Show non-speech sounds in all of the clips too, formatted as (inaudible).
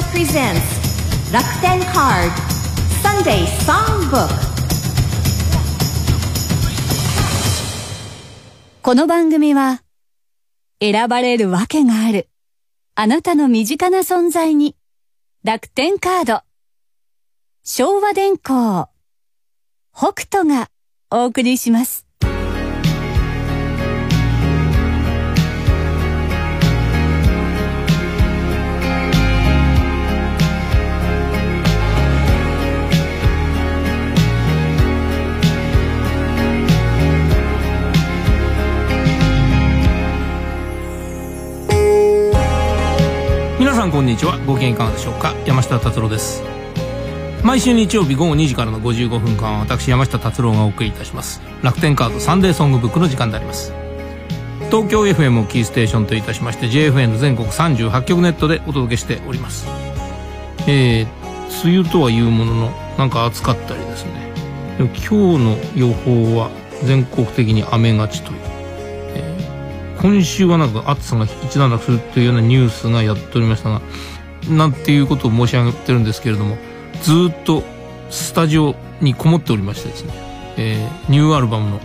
達郎山下プレゼンツ楽天カードサンデーソングブックこの番組は選ばれるわけがあるあなたの身近な存在に楽天カード昭和電工北斗がお送りしますさんこんにちは。ご機嫌いかがでしょうか？山下達郎です。毎週日曜日午後2時からの55分間は私山下達郎がお送りいたします。楽天カードサンデーソングブックの時間であります。東京 FM をキーステーションといたしまして JFN 全国38局ネットでお届けしております。えー、梅雨とはいうもののなんか暑かったりですね。でも今日の予報は全国的に雨がちという。今週はなんか暑さが一段落するというようなニュースがやっておりましたがなんていうことを申し上げてるんですけれどもずっとスタジオにこもっておりましてですね、えー、ニューアルバムの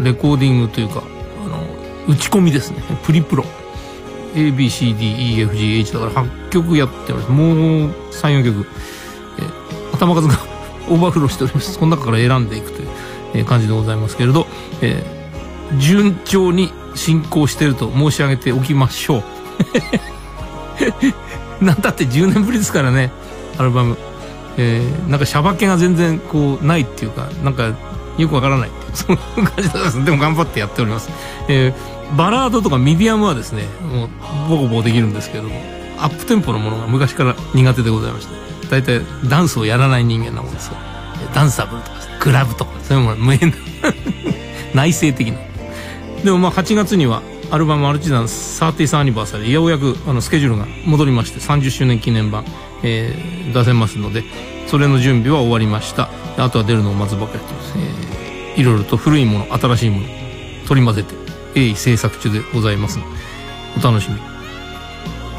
レコーディングというかあの打ち込みですね。プリプロ。ABCDEFGH だから8曲やっております。もう34曲、えー、頭数が (laughs) オーバーフローしております。この中から選んでいくという、感じでございますけれど、えー、順調に進行していると申し上げておきましょう。(laughs) なんだって10年ぶりですからねアルバム、えー、なんかシャバけが全然こうないっていうかなんかよくわからないっていうその感じです。でも頑張ってやっております、えー、バラードとかミディアムはですねもうボコボコできるんですけどもアップテンポのものが昔から苦手でございまして大体ダンスをやらない人間なもんですよ。ダンサブルとかクラブとかそういうもの無縁な。(laughs) 内省的な。でもまあ8月にはアルバム「アルチザン33アニバーサリー」ようやくあのスケジュールが戻りまして30周年記念版、えー、出せますのでそれの準備は終わりました。あとは出るのを待つばかりと、えー、いろいろと古いもの新しいもの取り混ぜて鋭意制作中でございますお楽しみ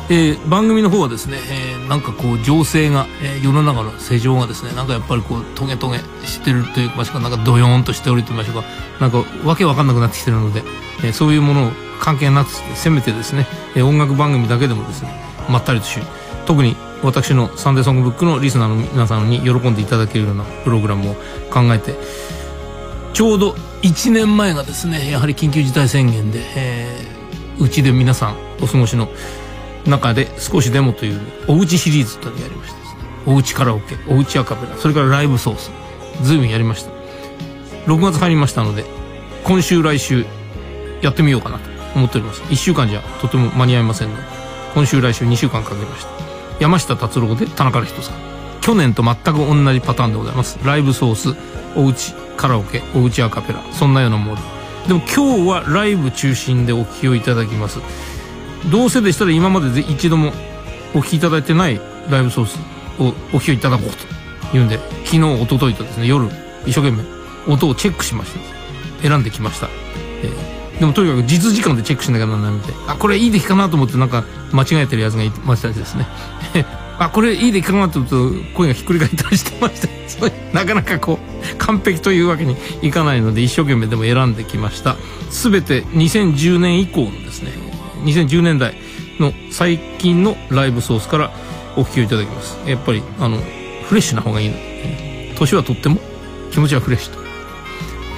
えー、番組の方はですね、えー、なんかこう情勢が、えー、世の中の世情がですねなんかやっぱりこうトゲトゲしてるというかしかなんかドヨーンとしておりと言いましょうかなんかわけわかんなくなってきてるので、えー、そういうものを関係なくせめてですね、えー、音楽番組だけでもですねまったりとし特に私のサンデーソングブックのリスナーの皆さんに喜んでいただけるようなプログラムを考えてちょうど1年前がですねやはり緊急事態宣言で、えー、うちで皆さんお過ごしの中で少しでもというおうちシリーズというのやりました。おうちカラオケおうちアカペラそれからライブソース随分やりました。6月入りましたので今週来週やってみようかなと思っております。1週間じゃとても間に合いませんので今週来週2週間かけました。山下達郎で田中人さん。去年と全く同じパターンでございます。ライブソースおうちカラオケおうちアカペラそんなようなもの。でも今日はライブ中心でお聴きをいただきます。どうせでしたら今までで一度もお聴きいただいてないライブソースをお聴きいただこうというんで昨日一昨日とですね夜一生懸命音をチェックしまして選んできました、えー、でもとにかく実時間でチェックしなきゃならないのであこれいい出来かなと思ってなんか間違えてるやつがいましたですね。(laughs) あこれいい出来かなと思うと声がひっくり返ったりしてました。(laughs) なかなかこう完璧というわけにいかないので一生懸命でも選んできました。全て2010年以降のですね2010年代の最近のライブソースからお聴きをいただきます。やっぱりあのフレッシュな方がいいの。で年はとっても気持ちはフレッシュ。と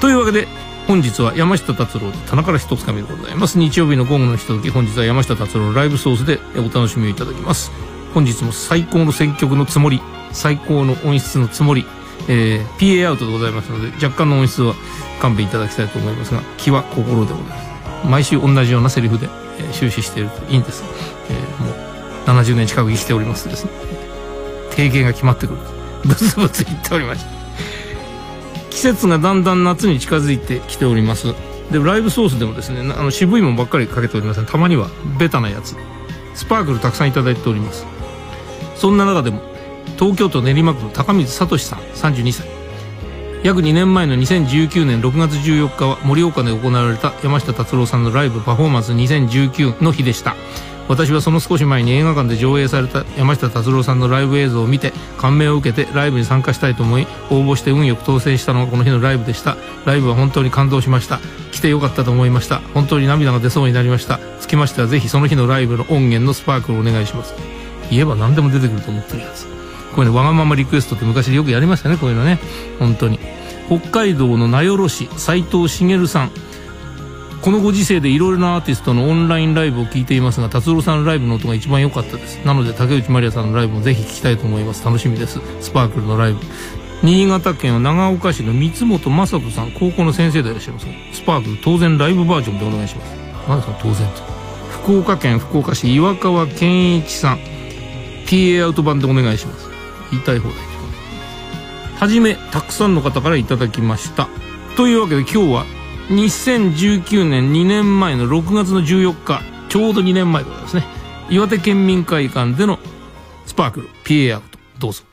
というわけで本日は山下達郎棚から一つかみでございます。日曜日の午後のひととき本日は山下達郎のライブソースでお楽しみいただきます。本日も最高の選曲のつもり最高の音質のつもり、えー、PA アウトでございますので若干の音質は勘弁いただきたいと思いますが気は心でございます。毎週同じようなセリフでえ終始しているといいんです、えー、もう70年近く生きておりますとですね。提言が決まってくる。ブツブツ言っておりました季節がだんだん夏に近づいてきております。でライブソースでもですねあの渋いもんばっかりかけておりません。たまにはベタなやつ。スパークルたくさんいただいております。そんな中でも東京都練馬区の高水聡さん32歳。約2年前の2019年6月14日は盛岡で行われた山下達郎さんのライブパフォーマンス2019の日でした。私はその少し前に映画館で上映された山下達郎さんのライブ映像を見て感銘を受けてライブに参加したいと思い応募して運よく当選したのがこの日のライブでした。ライブは本当に感動しました。来てよかったと思いました。本当に涙が出そうになりました。つきましてはぜひその日のライブの音源のスパークルをお願いします。言えば何でも出てくると思ってるやつ。こういうのわがままリクエストって昔よくやりましたねこういうのね。本当に。北海道の名寄市斉藤茂さん。このご時世でいろいろなアーティストのオンラインライブを聞いていますが達郎さんのライブの音が一番良かったです。なので竹内まりやさんのライブもぜひ聞きたいと思います。楽しみです。スパークルのライブ。新潟県は長岡市の三本雅人さん。高校の先生でいらっしゃいます。スパークル当然ライブバージョンでお願いします。何ですか当然と福岡県福岡市岩川健一さん。PA アウト版でお願いします。言いたい放題はじめたくさんの方からいただきました。というわけで今日は2019年2年前の6月の14日ちょうど2年前でございますね。岩手県民会館でのスパークル PA アウトどうぞ。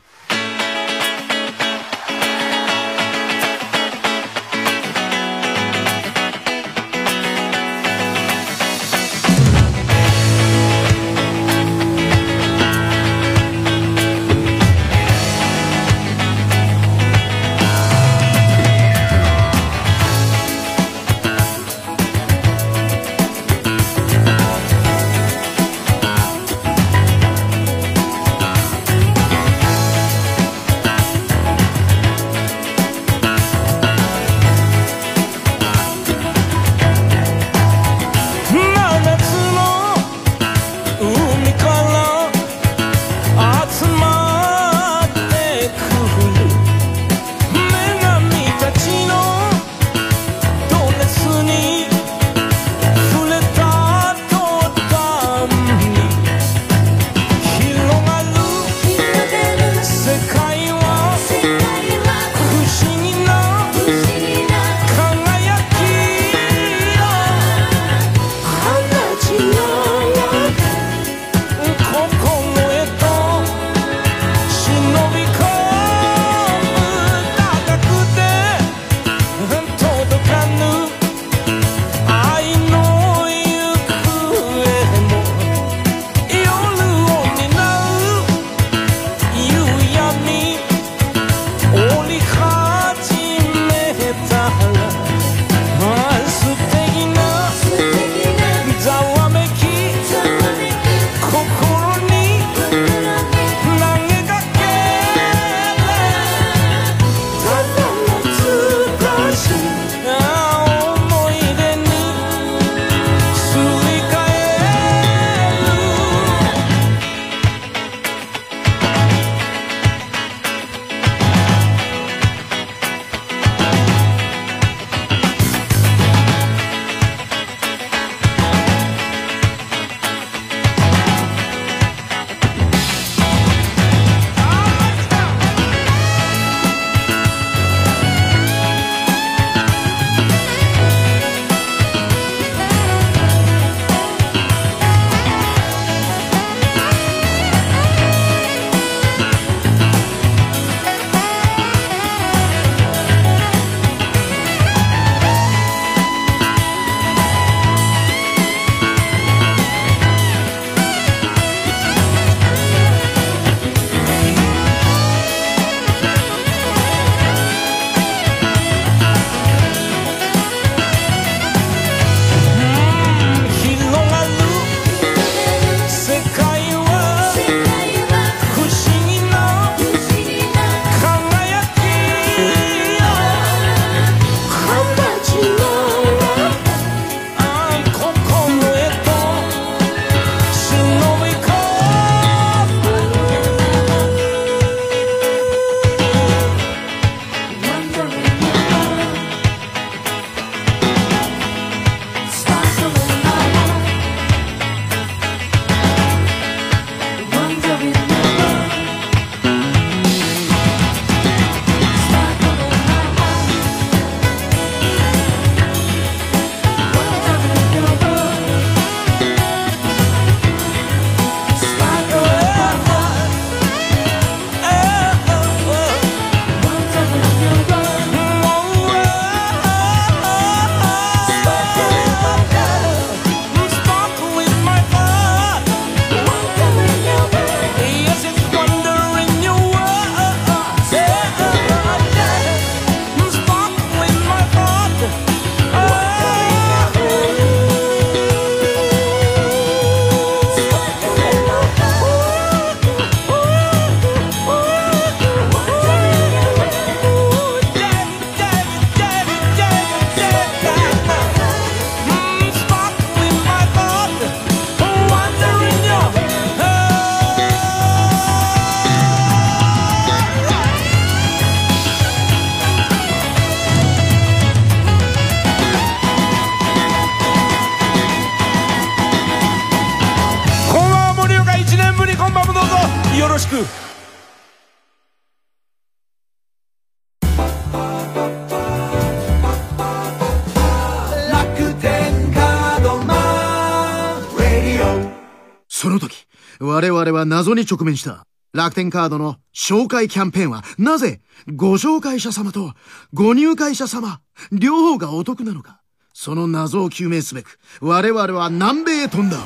に直面した。楽天カードの紹介キャンペーンは、なぜ、ご紹介者様とご入会者様、両方がお得なのか。その謎を究明すべく、我々は南米へ飛んだ。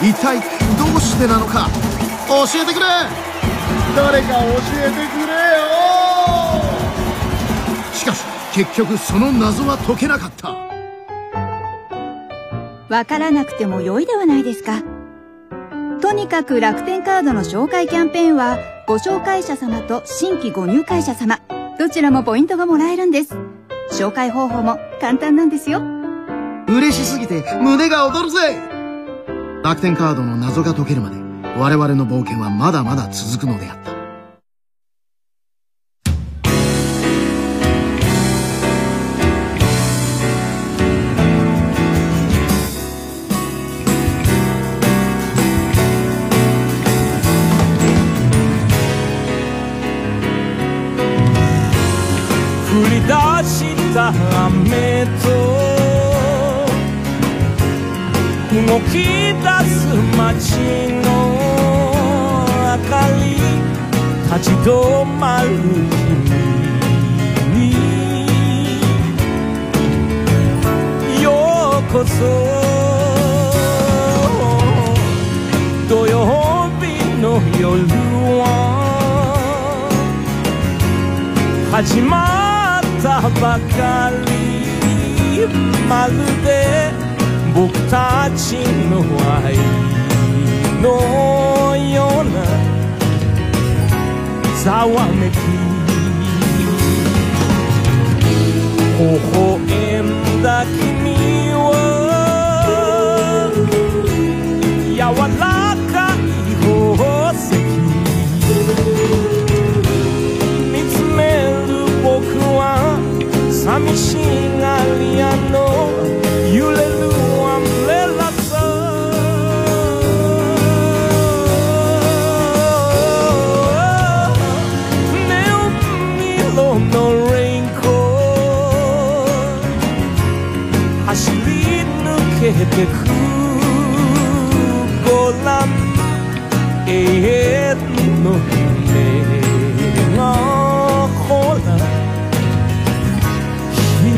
一体、どうしてなのか、教えてくれ誰か教えてくれよしかし、結局その謎は解けなかった。わからなくても良いではないですか。とにかく楽天カードの紹介キャンペーンは、ご紹介者様と新規ご入会者様、どちらもポイントがもらえるんです。紹介方法も簡単なんですよ。嬉しすぎて胸が躍るぜ楽天カードの謎が解けるまで我々の冒険はまだまだ続くのであった。抜けてくご覧永遠の夢がほら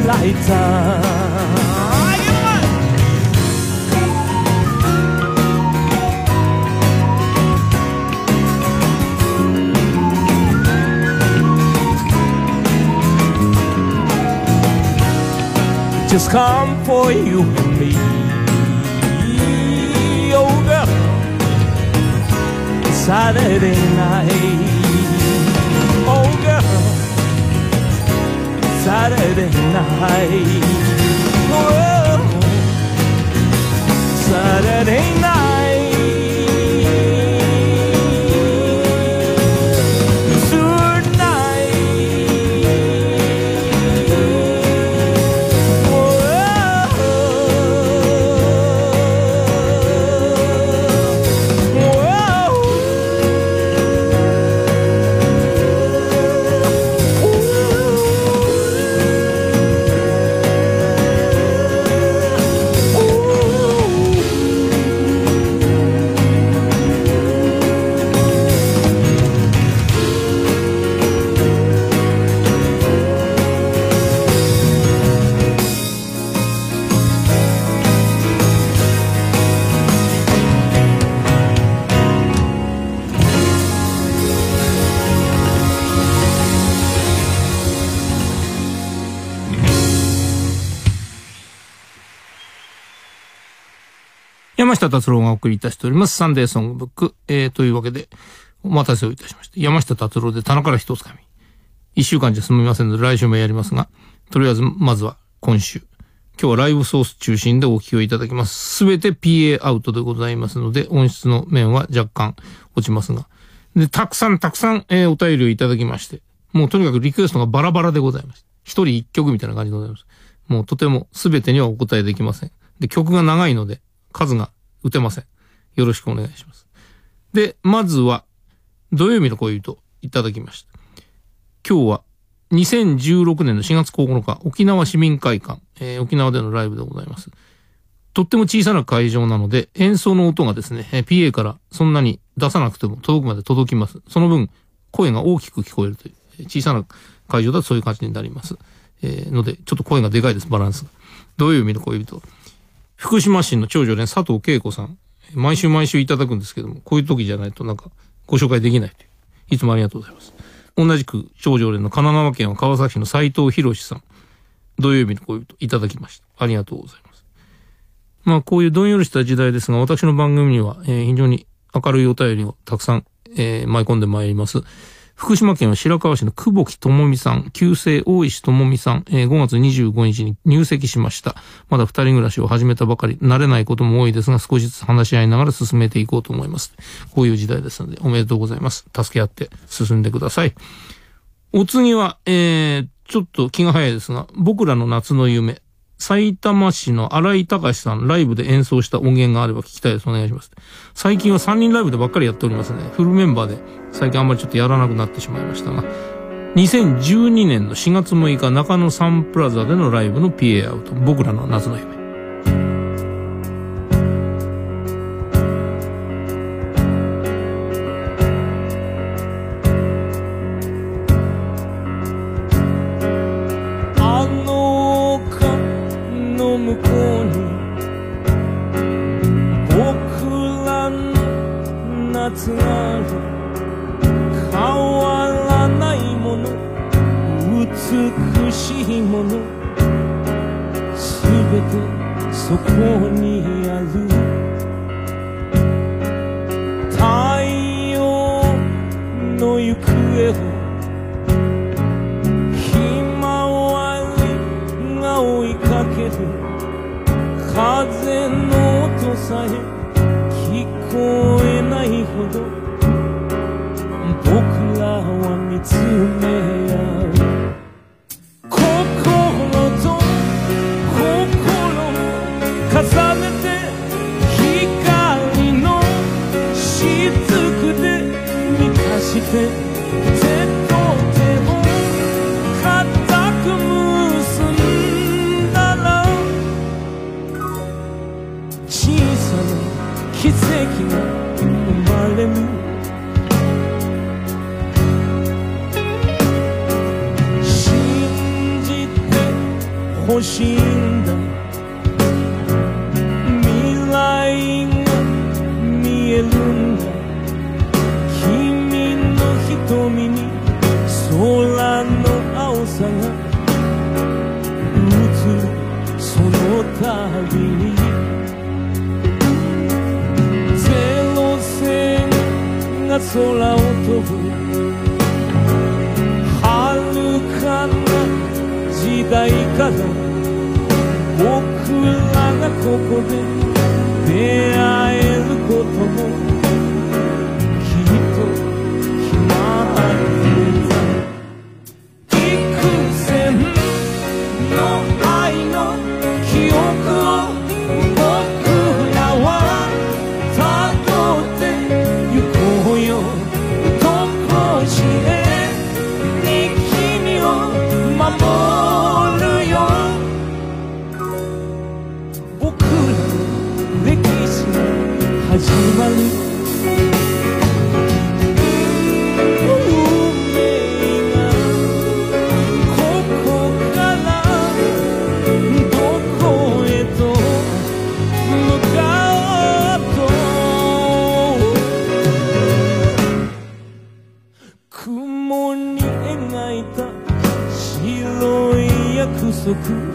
開いた Just come for you and me Saturday night. Oh girl, Saturday night. Oh, Saturday night. 山下達郎がお送りいたしております。サンデーソングブック。えー、というわけで、お待たせをいたしました。山下達郎で棚から一つ紙。一週間じゃ済みませんので、来週もやりますが、とりあえず、まずは今週。今日はライブソース中心でお聞きをいただきます。すべて PA アウトでございますので、音質の面は若干落ちますが。で、たくさんたくさん、えーお便りをいただきまして、もうとにかくリクエストがバラバラでございます。一人一曲みたいな感じでございます。もうとても全てにはお答えできません。で、曲が長いので、数が打てません。よろしくお願いします。で、まずは、土曜日の恋人いただきました。今日は2016年の4月9日、沖縄市民会館、えー沖縄でのライブでございます。とっても小さな会場なので、演奏の音がですね、PA からそんなに出さなくても届くまで届きます。その分、声が大きく聞こえるという、小さな会場だとそういう感じになります。えーので、ちょっと声がでかいです、バランスが。土曜日の恋人。福島市の長女連佐藤恵子さん。毎週毎週いただくんですけども、こういう時じゃないとなんかご紹介できないとい。いつもありがとうございます。同じく長女連の神奈川県は川崎市の斉藤博さん。土曜日の恋人いただきました。ありがとうございます。まあこういうどんよりした時代ですが、私の番組には、えー非常に明るいお便りをたくさん、えー舞い込んでまいります。福島県は白河市の久保木智美さん、旧姓大石智美さん、えー5月25日に入籍しました。まだ二人暮らしを始めたばかり、慣れないことも多いですが、少しずつ話し合いながら進めていこうと思います。こういう時代ですので、おめでとうございます。助け合って進んでください。お次は、えー、ちょっと気が早いですが、僕らの夏の夢。埼玉市の荒井隆さん、ライブで演奏した音源があれば聞きたいです。お願いします。最近は3人ライブでばっかりやっておりますね。フルメンバーで、最近あんまりちょっとやらなくなってしまいましたが、2012年の4月6日、中野サンプラザでのライブの PA アウト。僕らの夏の夢。ほしいんだ。未来が見えるんだ君の瞳に空の青さが映る。その度に。ゼロ戦が空を飛ぶ。遥かな時代から。らがここで約束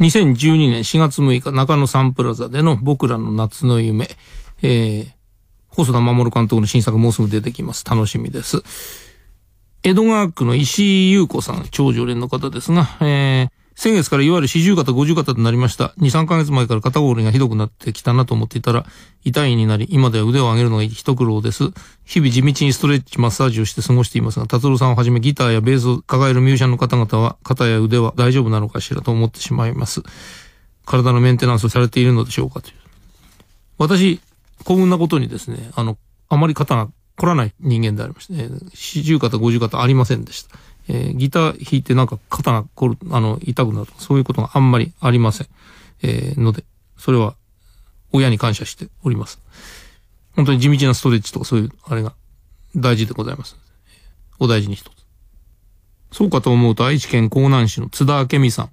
2012年4月6日中野サンプラザでの僕らの夏の夢、えー、細田守監督の新作もうすぐ出てきます。楽しみです。江戸川区の石井優子さん、長女連の方ですが、えー、先月からいわゆる四十肩、五十肩となりました。2、3ヶ月前から肩こりがひどくなってきたなと思っていたら、痛いになり、今では腕を上げるのが一苦労です。日々地道にストレッチ、マッサージをして過ごしていますが、達郎さんをはじめギターやベースを抱えるミュージシャンの方々は、肩や腕は大丈夫なのかしらと思ってしまいます。体のメンテナンスをされているのでしょうかという。私、幸運なことにですね、あの、あまり肩が凝らない人間でありまして、ね、四十肩、五十肩ありませんでした。えー、ギター弾いてなんか肩が凝る、あの、痛くなるとか、そういうことがあんまりありません。えー、ので、それは、親に感謝しております。本当に地道なストレッチとかそういう、あれが大事でございます。お大事に一つ。そうかと思うと愛知県江南市の津田明美さん。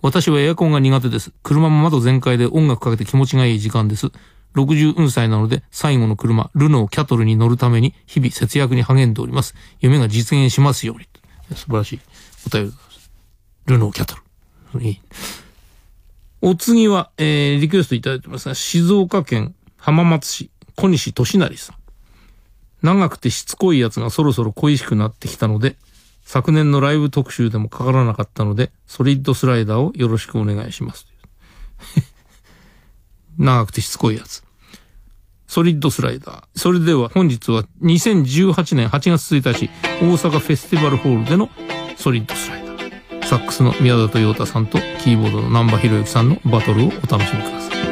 私はエアコンが苦手です。車も窓全開で音楽かけて気持ちがいい時間です。60歳なので最後の車、ルノーキャトルに乗るために日々節約に励んでおります。夢が実現しますように。素晴らしいお便りでございます。ルノーキャトル。いい。お次は、えー、リクエストいただいてますが、静岡県浜松市小西俊成さん。長くてしつこいやつがそろそろ恋しくなってきたので、昨年のライブ特集でもかからなかったので、ソリッドスライダーをよろしくお願いします。(laughs) 長くてしつこいやつ。ソリッドスライダー。それでは本日は2018年8月1日、大阪フェスティバルホールでのソリッドスライダー。サックスの宮里洋太さんとキーボードの南波博之さんのバトルをお楽しみください。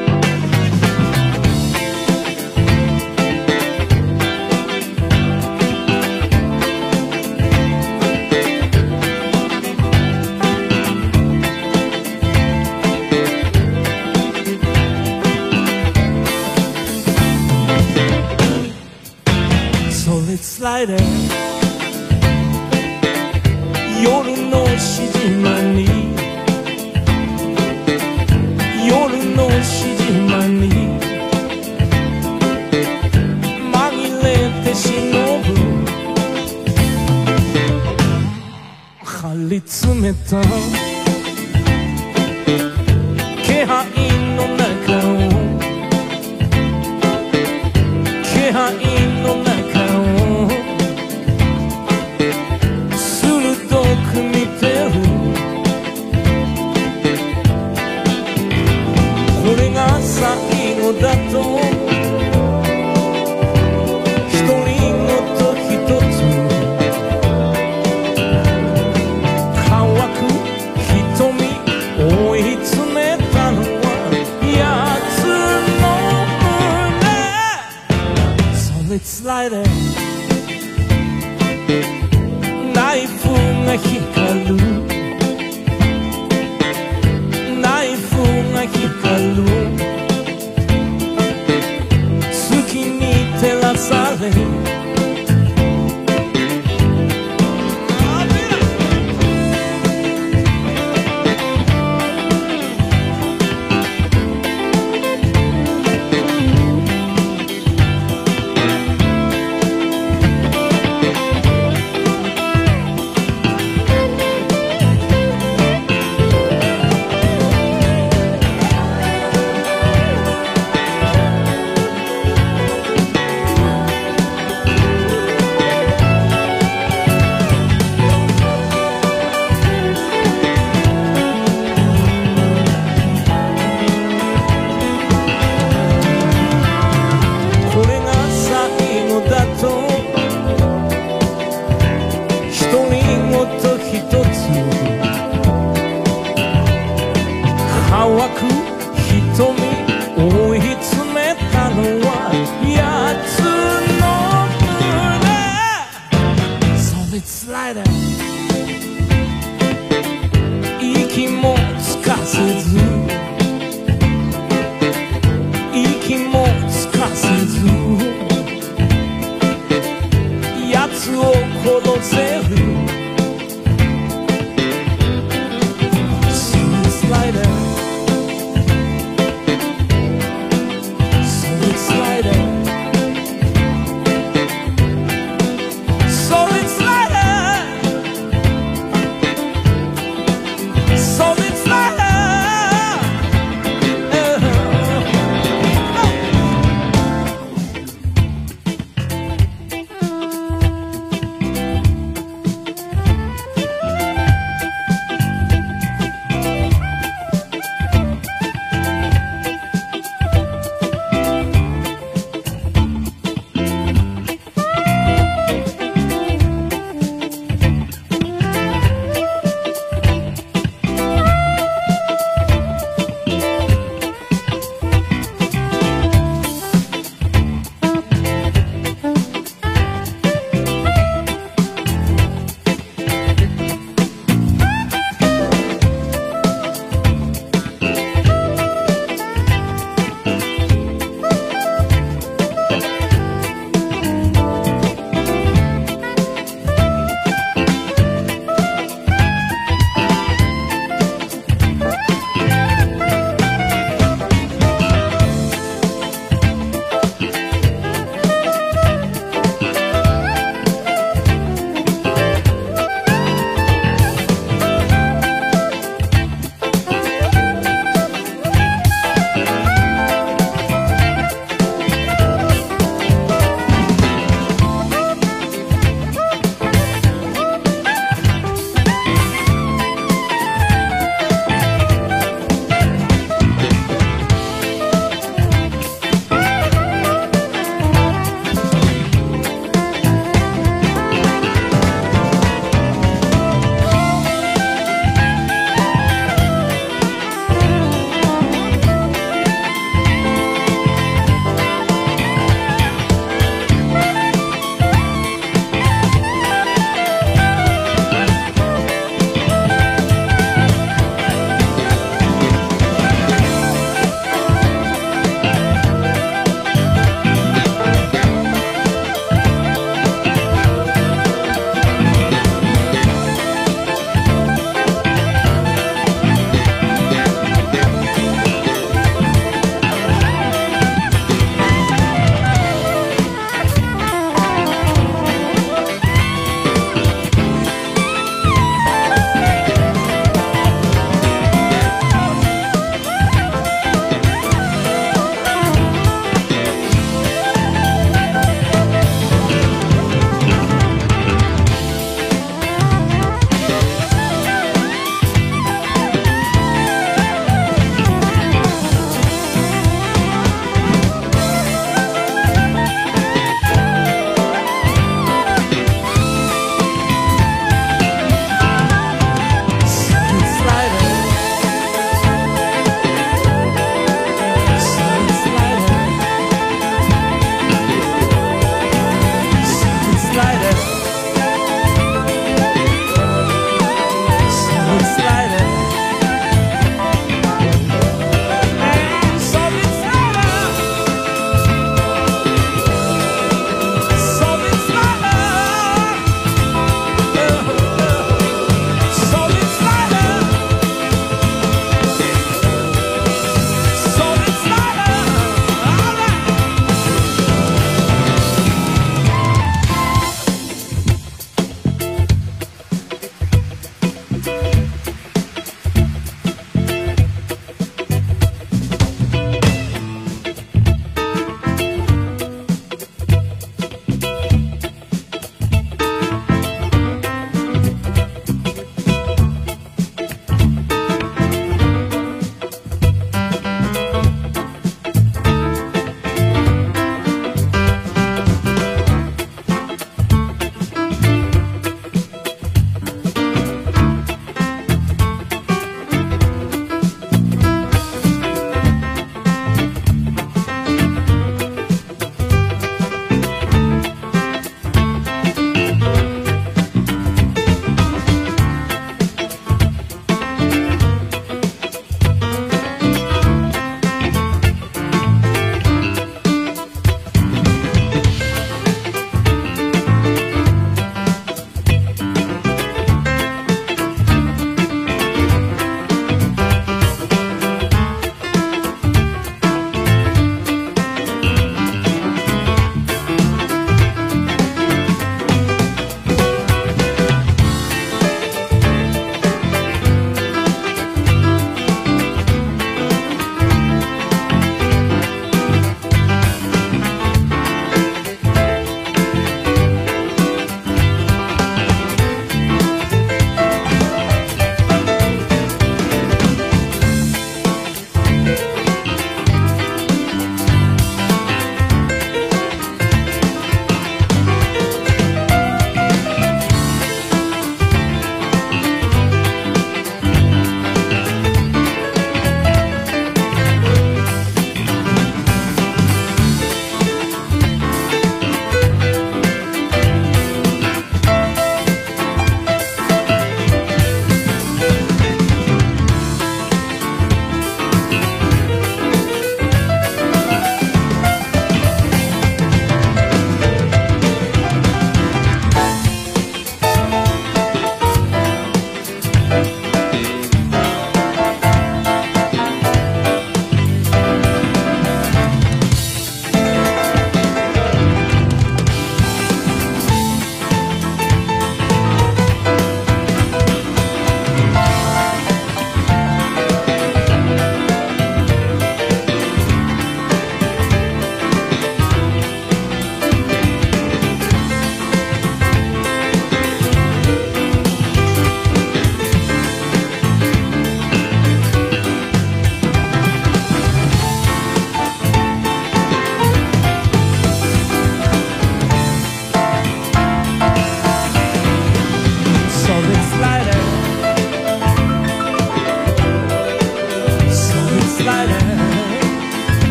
darling.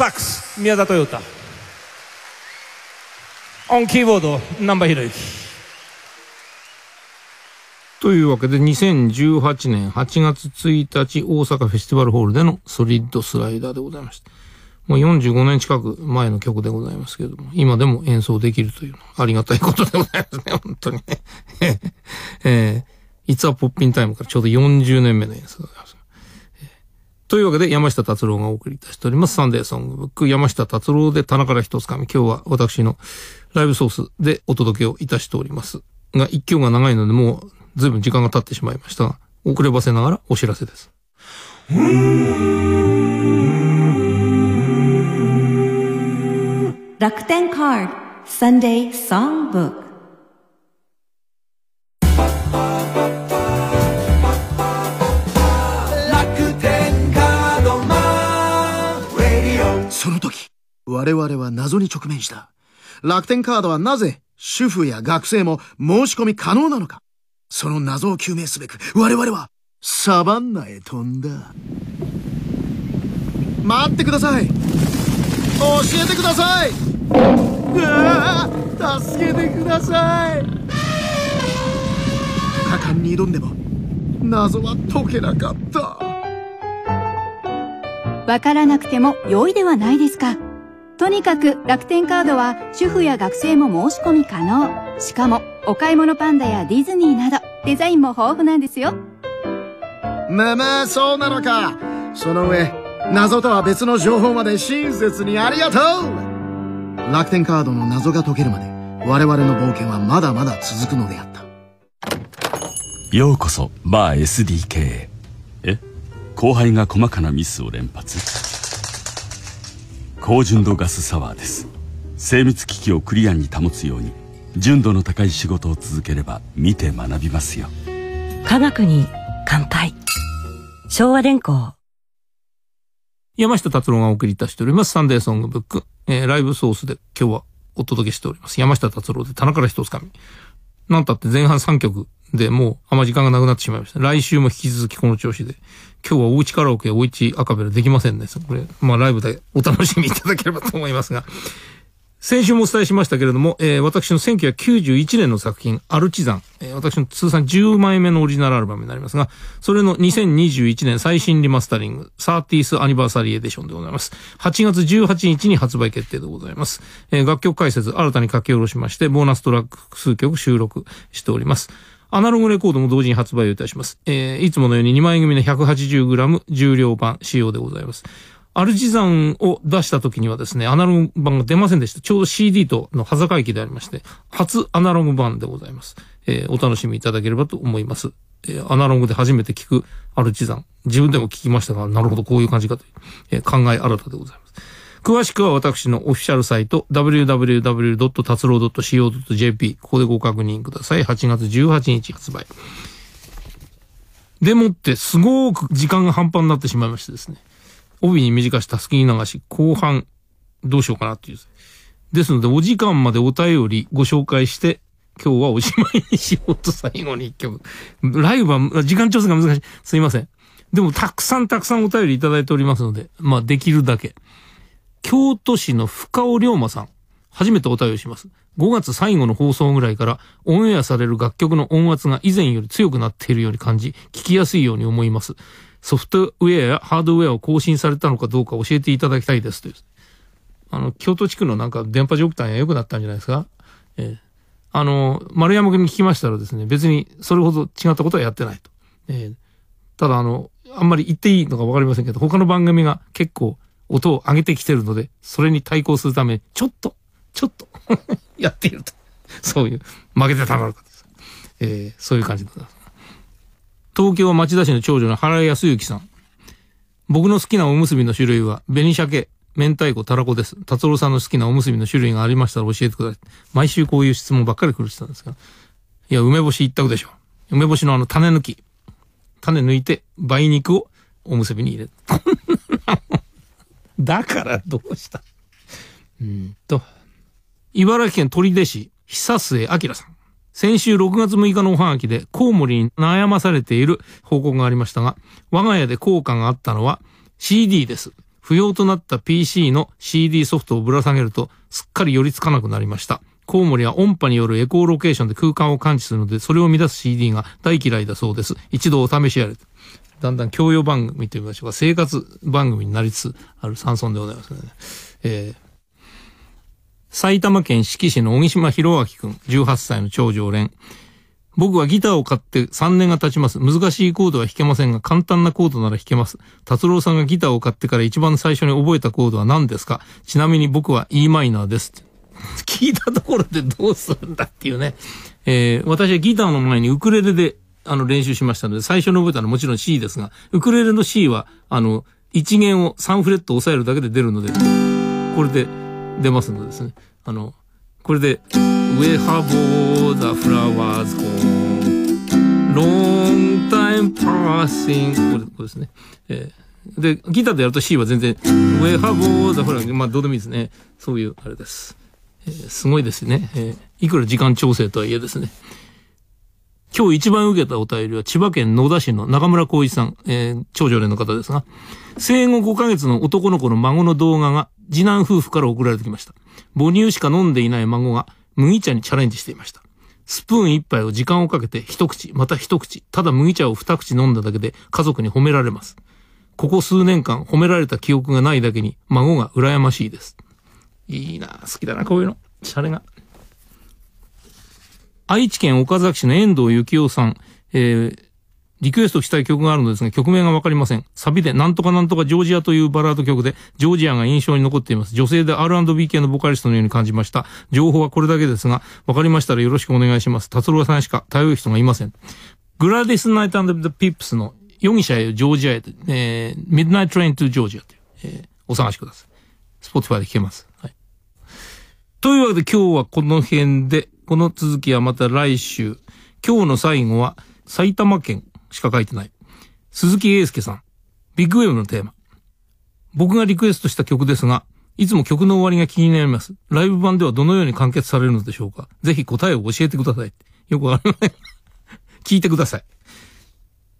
サックス宮田トヨタオンキーボード難波博之というわけで2018年8月1日大阪フェスティバルホールでのソリッドスライダーでございました。もう45年近く前の曲でございますけれども、今でも演奏できるというのはありがたいことでございますね、(laughs) 本当にね。えー、いつはポッピンタイムからちょうど40年目の演奏でございます。というわけで山下達郎がお送りいたしております。サンデーソングブック山下達郎で棚から一つ紙。今日は私のライブソースでお届けをいたしております。が、一曲が長いのでもう随分時間が経ってしまいましたが、遅ればせながらお知らせです。楽天カード Sunday Songbook その我々は謎に直面した。楽天カードはなぜ主婦や学生も申し込み可能なのかその謎を究明すべく我々はサバンナへ飛んだ。待ってください教えてくださいう助けてください果敢に挑んでも謎は解けなかった。わからなくても良いではないですか。とにかく楽天カードは主婦や学生も申し込み可能。しかもお買い物パンダやディズニーなどデザインも豊富なんですよ。むむそうなのか。その上謎とは別の情報まで親切にありがとう。楽天カードの謎が解けるまで我々の冒険はまだまだ続くのであった。ようこそバー SDK へ。え？後輩が細かなミスを連発？高純度ガスサワーです精密機器をクリアに保つように純度の高い仕事を続ければ見て学びますよ科学に乾杯昭和電工山下達郎がお送りいたしております。サンデーソングブック。えー、ライブソースで今日はお届けしております。山下達郎で棚から一つ紙。なんたって前半3曲でもうあんま時間がなくなってしまいました。来週も引き続きこの調子で。今日はおうちカラオケ、おうちアカペラできませんね。これ、まあライブでお楽しみいただければと思いますが。先週もお伝えしましたけれども、えー私の1991年の作品、アルチザン、えー私の通算10枚目のオリジナルアルバムになりますが、それの2021年最新リマスタリング、30th アニバーサリーエディションでございます。8月18日に発売決定でございます。えー楽曲解説、新たに書き下ろしまして、ボーナストラック数曲収録しております。アナログレコードも同時に発売をいたします。えーいつものように2枚組の 180g 重量版仕様でございます。アルチザンを出した時にはですね、アナログ版が出ませんでした。ちょうど CD との端境期でありまして、初アナログ版でございます。えーお楽しみいただければと思います。えーアナログで初めて聞くアルチザン。自分でも聞きましたが、なるほど、こういう感じかという、えー考え新たでございます。詳しくは私のオフィシャルサイト www.tatro.co.jp ここでご確認ください。8月18日発売。でもってすごく時間が半端になってしまいましてですね。帯に短し、たすきに流し、後半、どうしようかなっていう。ですので、お時間までお便りご紹介して、今日はおしまいにしようと最後に一曲。ライブは時間調整が難しい。すいません。でも、たくさんたくさんお便りいただいておりますので、まあ、できるだけ。京都市の深尾龍馬さん。初めてお便りします。5月最後の放送ぐらいからオンエアされる楽曲の音圧が以前より強くなっているように感じ、聞きやすいように思います。ソフトウェアやハードウェアを更新されたのかどうか教えていただきたいですという。あの、京都地区のなんか電波状態が良くなったんじゃないですか？ええあの、丸山君に聞きましたらですね、別にそれほど違ったことはやってないと。ええただあの、あんまり言っていいのかわかりませんけど、他の番組が結構音を上げてきてるので、それに対抗するため、ちょっと、ちょっと、(laughs) やっていると。そういう、負けてたまるかです。えーそういう感じです。東京町田市の長女の原康之さん。僕の好きなおむすびの種類は、紅鮭、明太子、たらこです。達郎さんの好きなおむすびの種類がありましたら教えてください。毎週こういう質問ばっかり来る人なんですが。いや、梅干し一択でしょ。梅干しのあの種抜き。種抜いて、梅肉をおむすびに入れる。(laughs) だからどうした？うんと、茨城県取手市久末明さん。先週6月6日のおはがきでコウモリに悩まされている報告がありましたが、我が家で効果があったのは CD です。不要となった PC の CD ソフトをぶら下げるとすっかり寄りつかなくなりました。コウモリは音波によるエコーロケーションで空間を感知するので、それを乱す CD が大嫌いだそうです。一度お試しやれ。だんだん教養番組と言いましょうか、生活番組になりつつある山村でございますね。えー埼玉県志木市の小木島博明くん、18歳の超常連。僕はギターを買って3年が経ちます。難しいコードは弾けませんが、簡単なコードなら弾けます。達郎さんがギターを買ってから一番最初に覚えたコードは何ですか？ちなみに僕は e マイナーです。聞いたところでどうするんだっていうね。えー私はギターの前にウクレレで、あの、練習しましたので、最初に覚えたのはもちろん C ですが、ウクレレの C は、あの、1弦を3フレット押さえるだけで出るので、これで出ますのでですね。あの、これで、We have all the flowers gone, long time passing これこれですね。えーで、ギターでやると C は全然、We have all the flowers まあ、どうでもいいですね。そういう、あれです。えーすごいですね。えーいくら時間調整とはいえですね。今日一番受けたお便りは千葉県野田市の中村光一さん、えー、長女連の方ですが、生後5ヶ月の男の子の孫の動画が次男夫婦から送られてきました。母乳しか飲んでいない孫が麦茶にチャレンジしていました。スプーン一杯を時間をかけて一口、また一口、ただ麦茶を二口飲んだだけで家族に褒められます。ここ数年間褒められた記憶がないだけに孫が羨ましいです。いいな好きだな、こういうの。シャレが。愛知県岡崎市の遠藤幸雄さん、えー、リクエストしたい曲があるのですが、曲名がわかりません。サビで、なんとかなんとかジョージアというバラード曲で、ジョージアが印象に残っています。女性で R&B 系のボカリストのように感じました。情報はこれだけですが、わかりましたらよろしくお願いします。達郎さんしか頼る人がいません。グラディス・ナイト・アンド・ピップスの、夜汽車よジョージアへ、えー、Midnight Train to Georgia という、えー、お探しください。 Spotifyで聴けます。はい。というわけで今日はこの辺で、この続きはまた来週。今日の最後は埼玉県しか書いてない。鈴木英介さん。ビッグウェイブのテーマ。僕がリクエストした曲ですが、いつも曲の終わりが気になります。ライブ盤ではどのように完結されるのでしょうかぜひ答えを教えてください。よくわかりません。(laughs) 聞いてください。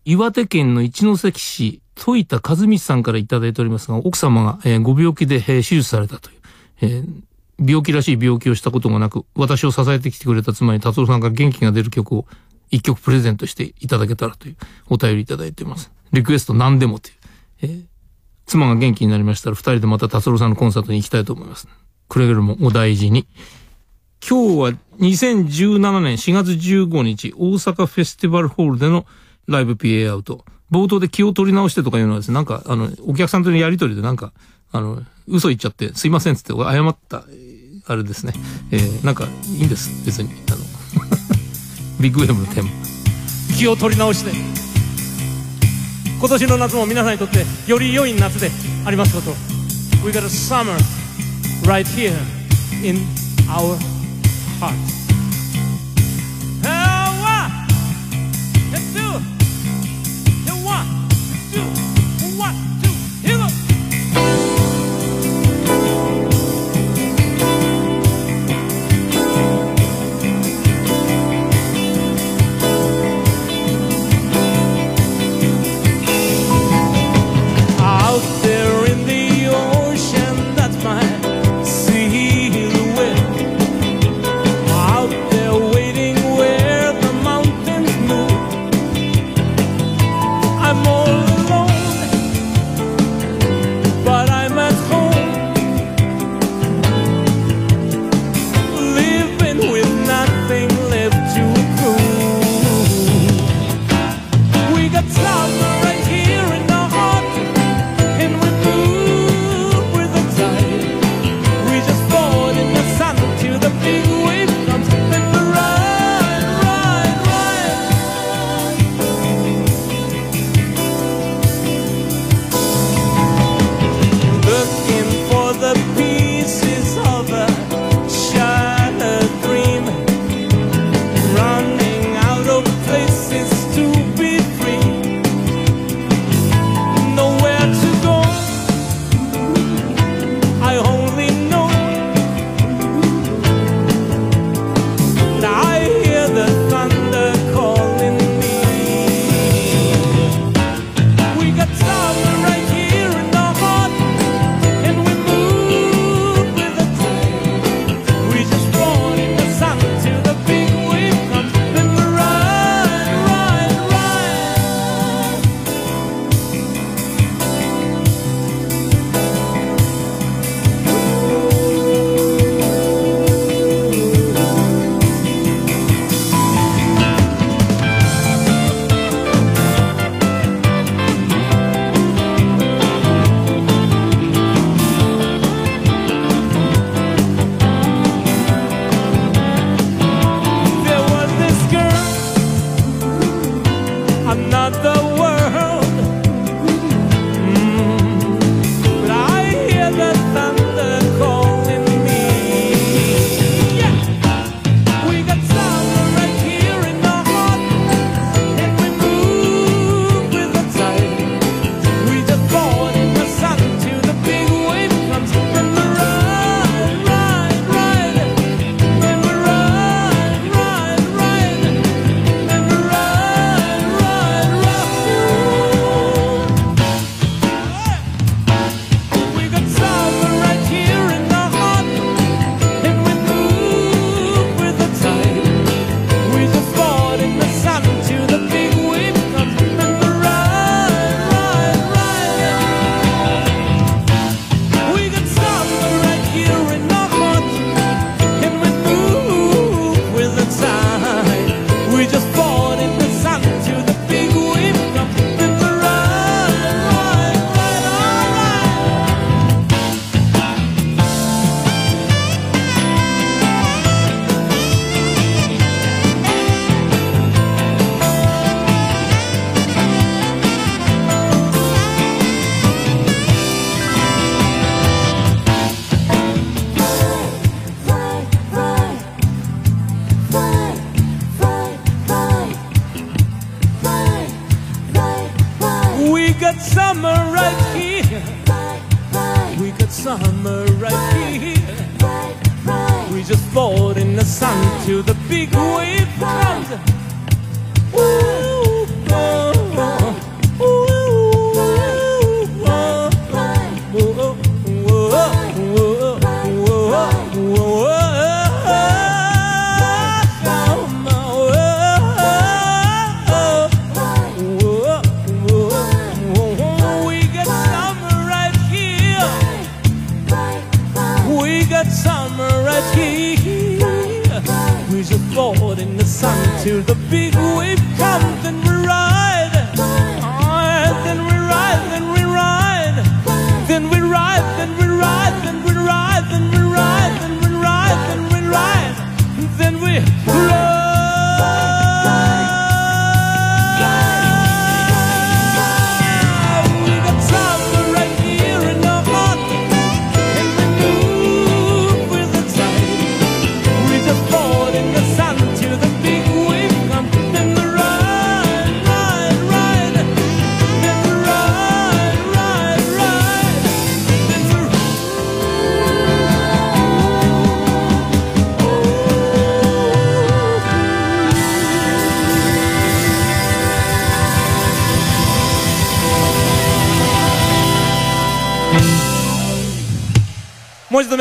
岩手県の一関市、戸板和光さんからいただいておりますが、奥様が、えーご病気で、えー手術されたという、えー病気らしい病気をしたことがなく、私を支えてきてくれた妻に達郎さんが元気が出る曲を一曲プレゼントしていただけたらというお便りいただいています。リクエスト何でもという。えー妻が元気になりましたら二人でまた達郎さんのコンサートに行きたいと思います。くれぐれもお大事に。今日は2017年4月15日大阪フェスティバルホールでのライブ PA アウト。冒頭で気を取り直してとかいうのはですね、なんか、あの、お客さんとのやりとりでなんか、あの、嘘言っちゃってすいませんっつって謝った、あれですね。えーなんか、いいんです。別に。あの、(laughs) ビッグウェーブのテーマ。気を取り直して今年の夏も皆さんにとってより良い夏でありますこと We got a summer right here in our heart Uh, one, and two, one, two, one,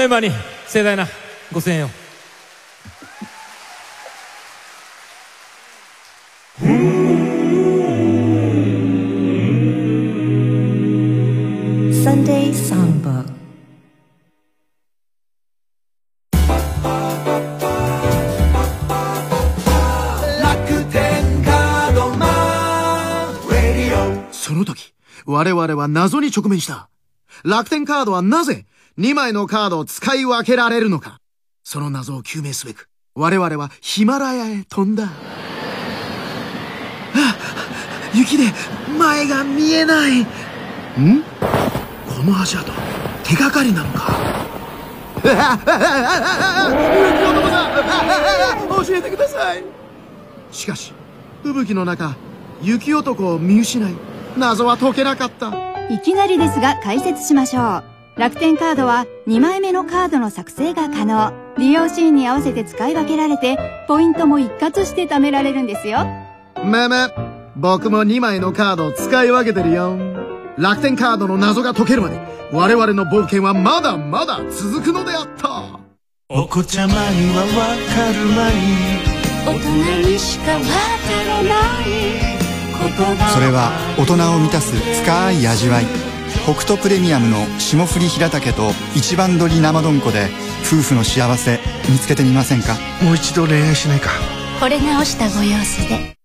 ンバーに盛大なご声援を。Sunday Songbook その時、我々は謎に直面した。楽天カードはなぜ2枚のカードを使い分けられるのか？その謎を究明すべく、我々はヒマラヤへ飛んだ。あ雪で前が見えない。ん？この足跡、手がかりなのか？雪男さん教えてください。しかし、吹雪の中、雪男を見失い、謎は解けなかった。いきなりですが解説しましょう。楽天カードは2枚目のカードの作成が可能。利用シーンに合わせて使い分けられて、ポイントも一括して貯められるんですよ。むむ、僕も2枚のカードを使い分けてるよ。楽天カードの謎が解けるまで、我々の冒険はまだまだ続くのであった。お子ちゃまにはわかるまいそれは大人を満たす深い味わい北斗プレミアムの霜降り平竹と一番鶏生どんこで夫婦の幸せ見つけてみませんか？もう一度恋愛しないか惚れ直したご様子で。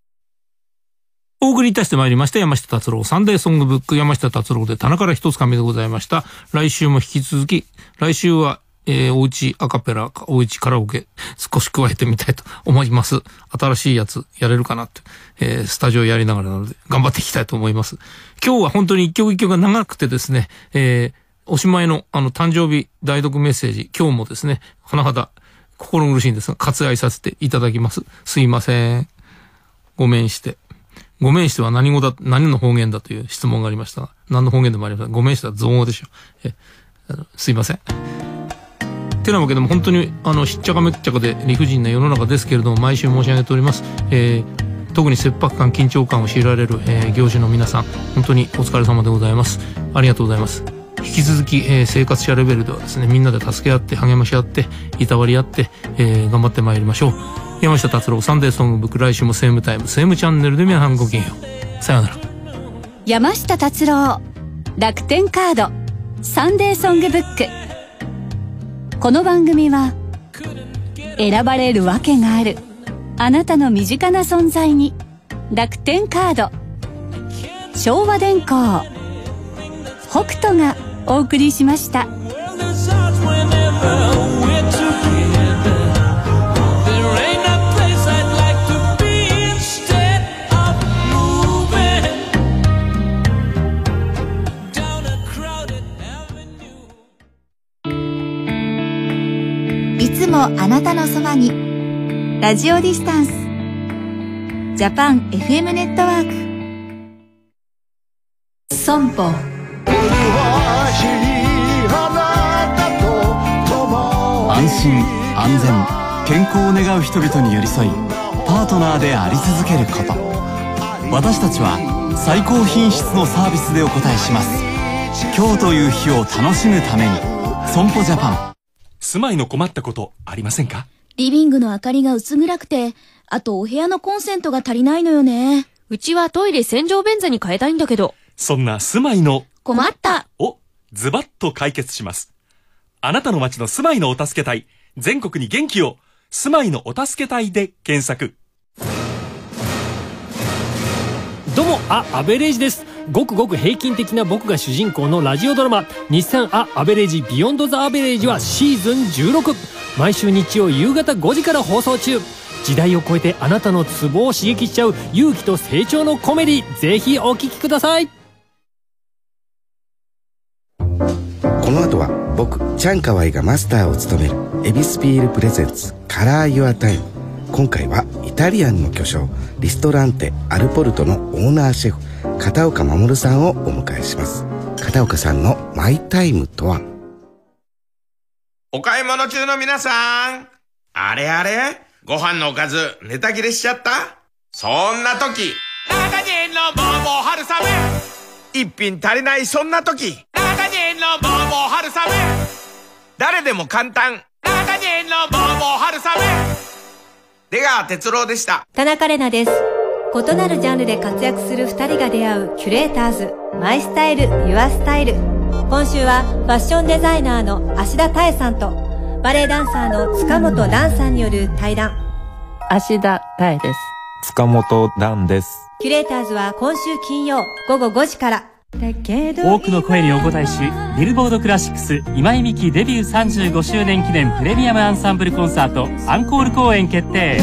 お送りいたしてまいりました山下達郎サンデーソングブック山下達郎で棚から一つ紙でございました。来週も引き続き、来週は、えー、おうちアカペラ、おうちカラオケ、少し加えてみたいと思います。新しいやつやれるかなって、えー、スタジオやりながらなので、頑張っていきたいと思います。今日は本当に一曲一曲が長くてですね、えー、おしまいの、あの、誕生日代読メッセージ、今日もですね、甚だ心苦しいんですが、割愛させていただきます。すいません。ごめんして。ごめんしては何語だ、何の方言だという質問がありましたが、何の方言でもありません。ごめんしては造語でしょ。え、すいません。てなわけでも本当に、あの、しっちゃかめっちゃかで理不尽な世の中ですけれども、毎週申し上げております。えー、特に切迫感、緊張感を強いられる、えー、業種の皆さん、本当にお疲れ様でございます。ありがとうございます。引き続き、えー生活者レベルではですね、みんなで助け合って、励まし合って、いたわり合って、えー頑張ってまいりましょう。山下達郎サンデーソングブック来週もセームタイム、セームチャンネルで皆さんごきげんよう。さようなら。山下達郎楽天カードサンデーソングブックこの番組は選ばれるわけがあるあなたの身近な存在に楽天カード昭和電工北斗がお送りしました。もあなたのそばに。ラジオディスタンス。ジャパン FM ネットワーク。損保安心安全健康を願う人々に寄り添いパートナーであり続けること私たちは最高品質のサービスでお答えします今日という日を楽しむために損保ジャパン住まいの困ったことありませんか？リビングの明かりが薄暗くて、あとお部屋のコンセントが足りないのよね。うちはトイレ洗浄便座に変えたいんだけど。そんな住まいの困ったをズバッと解決します。あなたの街の住まいのお助け隊、全国に元気を、住まいのお助け隊で検索。どうも、あ、安部礼司です。ごくごく平均的な僕が主人公のラジオドラマ、日産 あ、安部礼司 BEYOND THE AVERAGE はシーズン16。毎週日曜夕方5時から放送中。時代を超えてあなたのツボを刺激しちゃう勇気と成長のコメディ。ぜひお聞きください。この後は僕チャンカワイがマスターを務めるエビスビール presents Color Your Time今回はイタリアンの巨匠リストランテアルポルトのオーナーシェフ片岡守さんをお迎えします。片岡さんのマイタイムとは？お買い物中の皆さん、あれあれ？ご飯のおかず、ネタ切れしちゃった？そんな時、中人のボー春雨。一品足りないそんな時、中人のボー春雨。誰でも簡単、中人のボーボー春雨。出川哲郎でした。田中玲奈です。異なるジャンルで活躍する二人が出会うキュレーターズマイスタイルユアスタイル今週はファッションデザイナーの芦田多江さんとバレエダンサーの塚本蘭さんによる対談芦田多江です。塚本蘭です。キュレーターズは今週金曜午後5時から多くの声にお応えし、ビルボードクラシックス今井美樹デビュー35周年記念プレミアムアンサンブルコンサートアンコール公演決定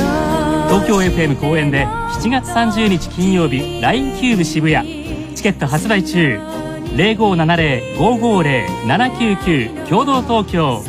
東京 FM 公演で7月30日金曜日 LINE キューブ渋谷。チケット発売中。0570-550-799共同東京。